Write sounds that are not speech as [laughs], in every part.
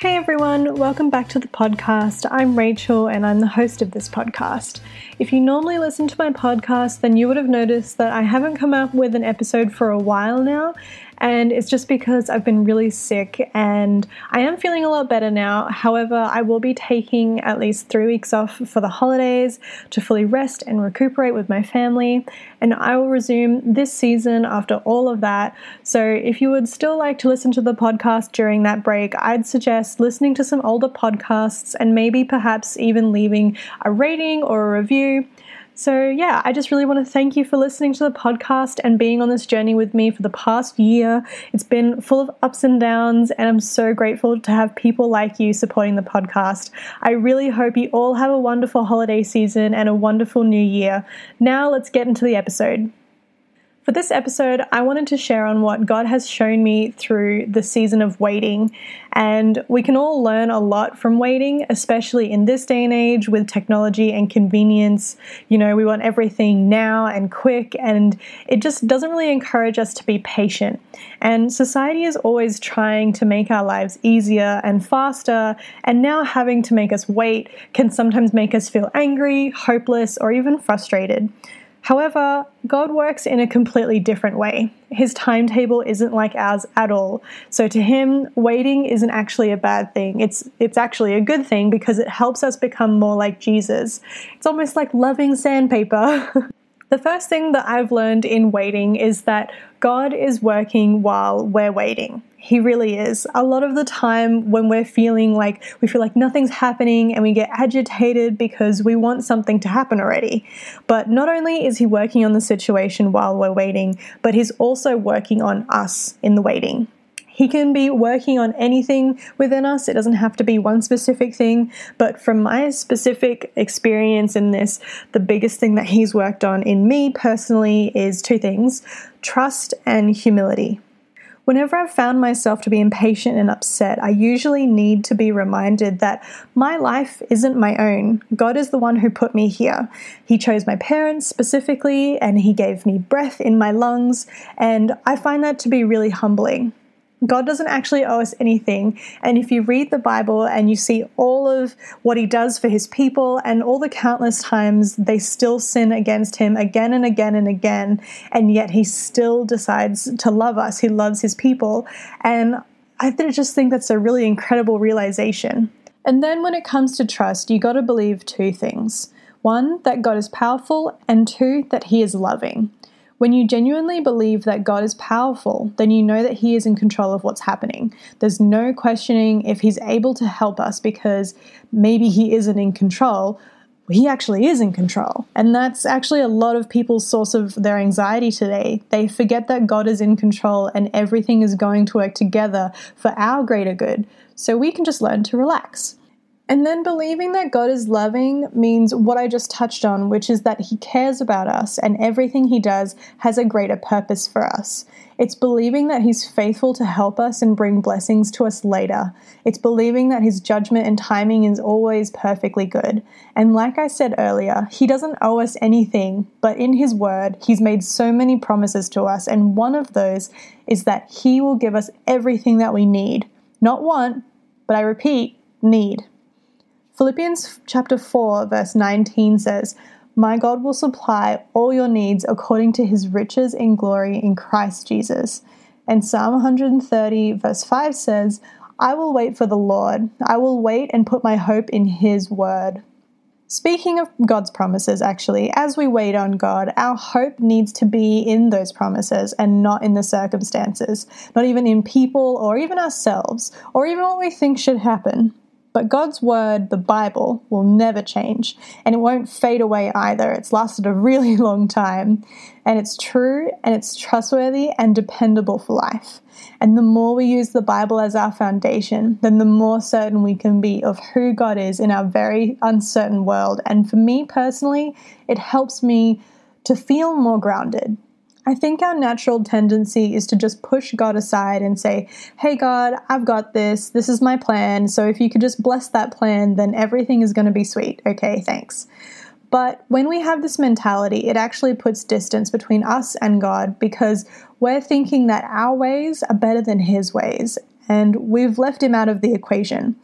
Hey everyone, welcome back to the podcast. I'm Rachel and I'm the host of this podcast. If you normally listen to my podcast, then you would have noticed that I haven't come up with an episode for a while now, and it's just because I've been really sick and I am feeling a lot better now. However, I will be taking at least three weeks off for the holidays to fully rest and recuperate with my family, and I will resume this season after all of that. So, if you would still like to listen to the podcast during that break, I'd suggest listening to some older podcasts and maybe perhaps even leaving a rating or a review. So, yeah, I just really want to thank you for listening to the podcast and being on this journey with me for the past year. It's been full of ups and downs, and I'm so grateful to have people like you supporting the podcast. I really hope you all have a wonderful holiday season and a wonderful new year. Now, let's get into the episode. For this episode, I wanted to share on what God has shown me through the season of waiting. And we can all learn a lot from waiting, especially in this day and age with technology and convenience. You know, we want everything now and quick, and it just doesn't really encourage us to be patient. And society is always trying to make our lives easier and faster, and now having to make us wait can sometimes make us feel angry, hopeless, or even frustrated. However, God works in a completely different way. His timetable isn't like ours at all. So to him, waiting isn't actually a bad thing. It's it's actually a good thing because it helps us become more like Jesus. It's almost like loving sandpaper. [laughs] the first thing that I've learned in waiting is that God is working while we're waiting. He really is. A lot of the time, when we're feeling like we feel like nothing's happening and we get agitated because we want something to happen already. But not only is He working on the situation while we're waiting, but He's also working on us in the waiting. He can be working on anything within us. It doesn't have to be one specific thing. But from my specific experience in this, the biggest thing that he's worked on in me personally is two things trust and humility. Whenever I've found myself to be impatient and upset, I usually need to be reminded that my life isn't my own. God is the one who put me here. He chose my parents specifically, and He gave me breath in my lungs, and I find that to be really humbling. God doesn't actually owe us anything. And if you read the Bible and you see all of what he does for his people and all the countless times they still sin against him again and again and again, and yet he still decides to love us, he loves his people. And I just think that's a really incredible realization. And then when it comes to trust, you got to believe two things one, that God is powerful, and two, that he is loving. When you genuinely believe that God is powerful, then you know that He is in control of what's happening. There's no questioning if He's able to help us because maybe He isn't in control. He actually is in control. And that's actually a lot of people's source of their anxiety today. They forget that God is in control and everything is going to work together for our greater good. So we can just learn to relax. And then believing that God is loving means what I just touched on, which is that He cares about us and everything He does has a greater purpose for us. It's believing that He's faithful to help us and bring blessings to us later. It's believing that His judgment and timing is always perfectly good. And like I said earlier, He doesn't owe us anything, but in His Word, He's made so many promises to us, and one of those is that He will give us everything that we need. Not want, but I repeat, need. Philippians chapter 4 verse 19 says, "My God will supply all your needs according to his riches in glory in Christ Jesus." And Psalm 130 verse 5 says, "I will wait for the Lord. I will wait and put my hope in his word." Speaking of God's promises, actually, as we wait on God, our hope needs to be in those promises and not in the circumstances, not even in people or even ourselves, or even what we think should happen. But God's word, the Bible, will never change and it won't fade away either. It's lasted a really [laughs] long time and it's true and it's trustworthy and dependable for life. And the more we use the Bible as our foundation, then the more certain we can be of who God is in our very uncertain world. And for me personally, it helps me to feel more grounded, I think our natural tendency is to just push God aside and say, Hey, God, I've got this. This is my plan. So if you could just bless that plan, then everything is going to be sweet. Okay, thanks. But when we have this mentality, it actually puts distance between us and God because we're thinking that our ways are better than His ways, and we've left Him out of the equation.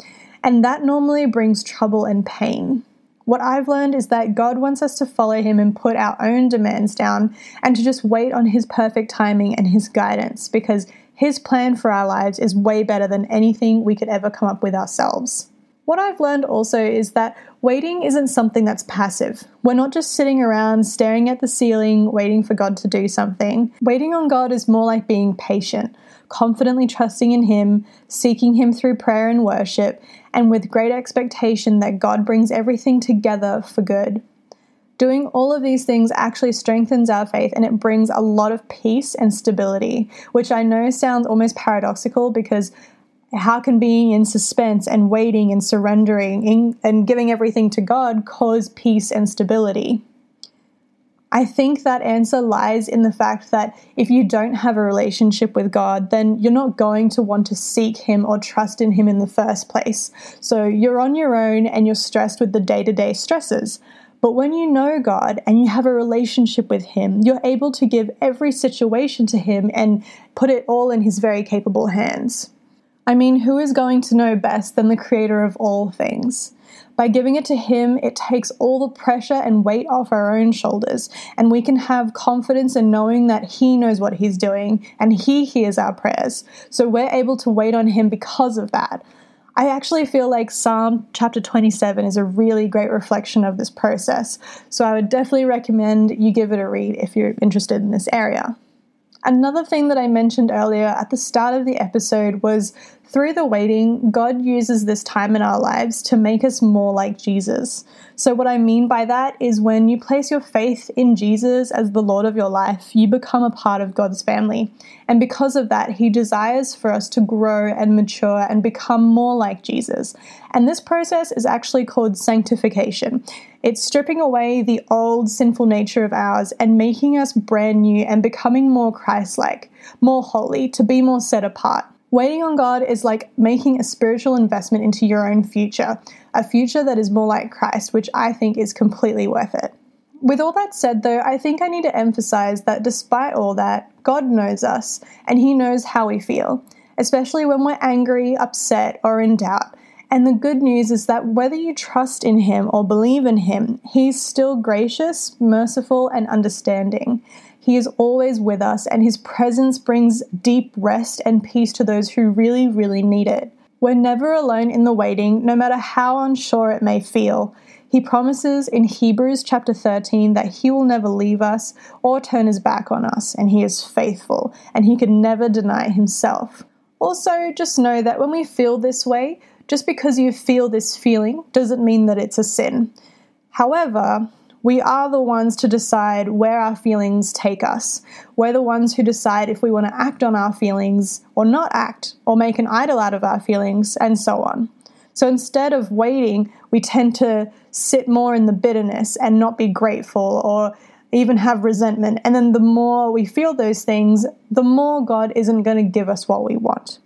And that normally brings trouble and pain. What I've learned is that God wants us to follow Him and put our own demands down and to just wait on His perfect timing and His guidance because His plan for our lives is way better than anything we could ever come up with ourselves. What I've learned also is that waiting isn't something that's passive. We're not just sitting around staring at the ceiling waiting for God to do something. Waiting on God is more like being patient, confidently trusting in Him, seeking Him through prayer and worship, and with great expectation that God brings everything together for good. Doing all of these things actually strengthens our faith and it brings a lot of peace and stability, which I know sounds almost paradoxical because how can being in suspense and waiting and surrendering and giving everything to God cause peace and stability? I think that answer lies in the fact that if you don't have a relationship with God, then you're not going to want to seek Him or trust in Him in the first place. So you're on your own and you're stressed with the day to day stresses. But when you know God and you have a relationship with Him, you're able to give every situation to Him and put it all in His very capable hands. I mean, who is going to know best than the creator of all things? By giving it to Him, it takes all the pressure and weight off our own shoulders, and we can have confidence in knowing that He knows what He's doing and He hears our prayers. So we're able to wait on Him because of that. I actually feel like Psalm chapter 27 is a really great reflection of this process. So I would definitely recommend you give it a read if you're interested in this area. Another thing that I mentioned earlier at the start of the episode was through the waiting, God uses this time in our lives to make us more like Jesus. So, what I mean by that is when you place your faith in Jesus as the Lord of your life, you become a part of God's family. And because of that, He desires for us to grow and mature and become more like Jesus. And this process is actually called sanctification. It's stripping away the old sinful nature of ours and making us brand new and becoming more Christ like, more holy, to be more set apart. Waiting on God is like making a spiritual investment into your own future, a future that is more like Christ, which I think is completely worth it. With all that said, though, I think I need to emphasize that despite all that, God knows us and He knows how we feel, especially when we're angry, upset, or in doubt. And the good news is that whether you trust in Him or believe in Him, He's still gracious, merciful, and understanding. He is always with us, and His presence brings deep rest and peace to those who really, really need it. We're never alone in the waiting, no matter how unsure it may feel. He promises in Hebrews chapter 13 that He will never leave us or turn His back on us, and He is faithful, and He can never deny Himself. Also, just know that when we feel this way, just because you feel this feeling doesn't mean that it's a sin. However, we are the ones to decide where our feelings take us. We're the ones who decide if we want to act on our feelings or not act, or make an idol out of our feelings, and so on. So instead of waiting, we tend to sit more in the bitterness and not be grateful or even have resentment. And then the more we feel those things, the more God isn't going to give us what we want.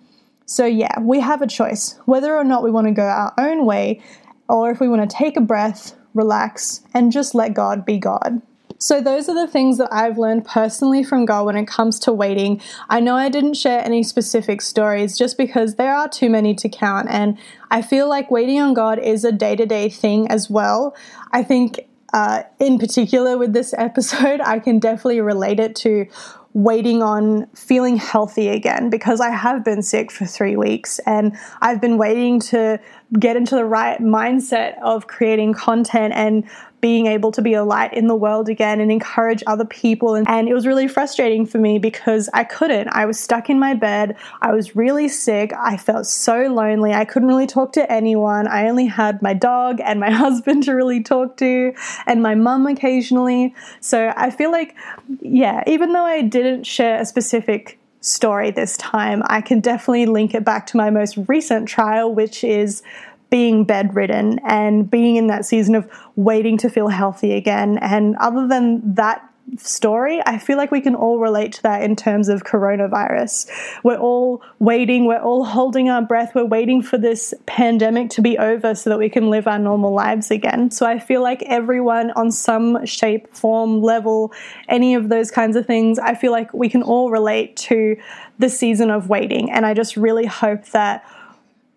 So, yeah, we have a choice whether or not we want to go our own way or if we want to take a breath, relax, and just let God be God. So, those are the things that I've learned personally from God when it comes to waiting. I know I didn't share any specific stories just because there are too many to count, and I feel like waiting on God is a day to day thing as well. I think, uh, in particular, with this [laughs] episode, I can definitely relate it to waiting on feeling healthy again because I have been sick for three weeks and I've been waiting to get into the right mindset of creating content and being able to be a light in the world again and encourage other people. And, and, it was really frustrating for me because I couldn't. I was stuck in my bed. I was really sick. I felt so lonely. I couldn't really talk to anyone. I only had my dog and my [laughs] husband to really talk to and my mum occasionally. So I feel like, yeah, even though I didn't share a specific story this time, I can definitely link it back to my most recent trial, which is being bedridden and being in that season of waiting to feel healthy again. And other than that story, I feel like we can all relate to that in terms of coronavirus. We're all waiting, we're all holding our breath, we're waiting for this pandemic to be over so that we can live our normal lives again. So I feel like everyone on some shape, form, level, any of those kinds of things, I feel like we can all relate to the season of waiting. And I just really hope that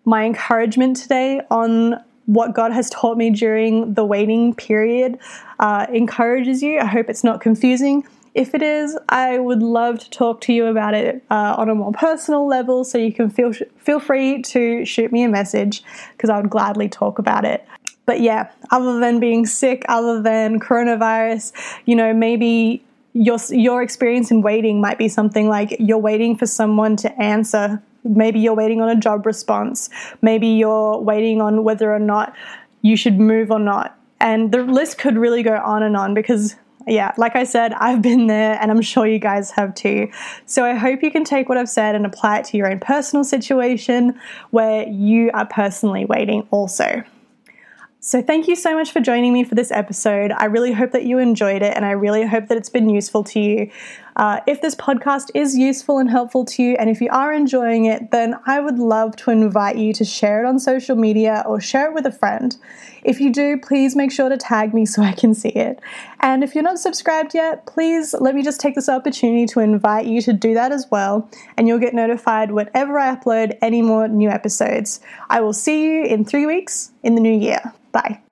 my encouragement today on what God has taught me during the waiting period uh, encourages you. I hope it's not confusing. If it is, I would love to talk to you about it uh, on a more personal level. So you can feel feel free to shoot me a message because I would gladly talk about it. But yeah, other than being sick, other than coronavirus, you know, maybe your your experience in waiting might be something like you're waiting for someone to answer Maybe you're waiting on a job response. Maybe you're waiting on whether or not you should move or not. And the list could really go on and on because, yeah, like I said, I've been there and I'm sure you guys have too. So I hope you can take what I've said and apply it to your own personal situation where you are personally waiting also. So, thank you so much for joining me for this episode. I really hope that you enjoyed it and I really hope that it's been useful to you. Uh, if this podcast is useful and helpful to you, and if you are enjoying it, then I would love to invite you to share it on social media or share it with a friend. If you do, please make sure to tag me so I can see it. And if you're not subscribed yet, please let me just take this opportunity to invite you to do that as well, and you'll get notified whenever I upload any more new episodes. I will see you in three weeks in the new year. Bye.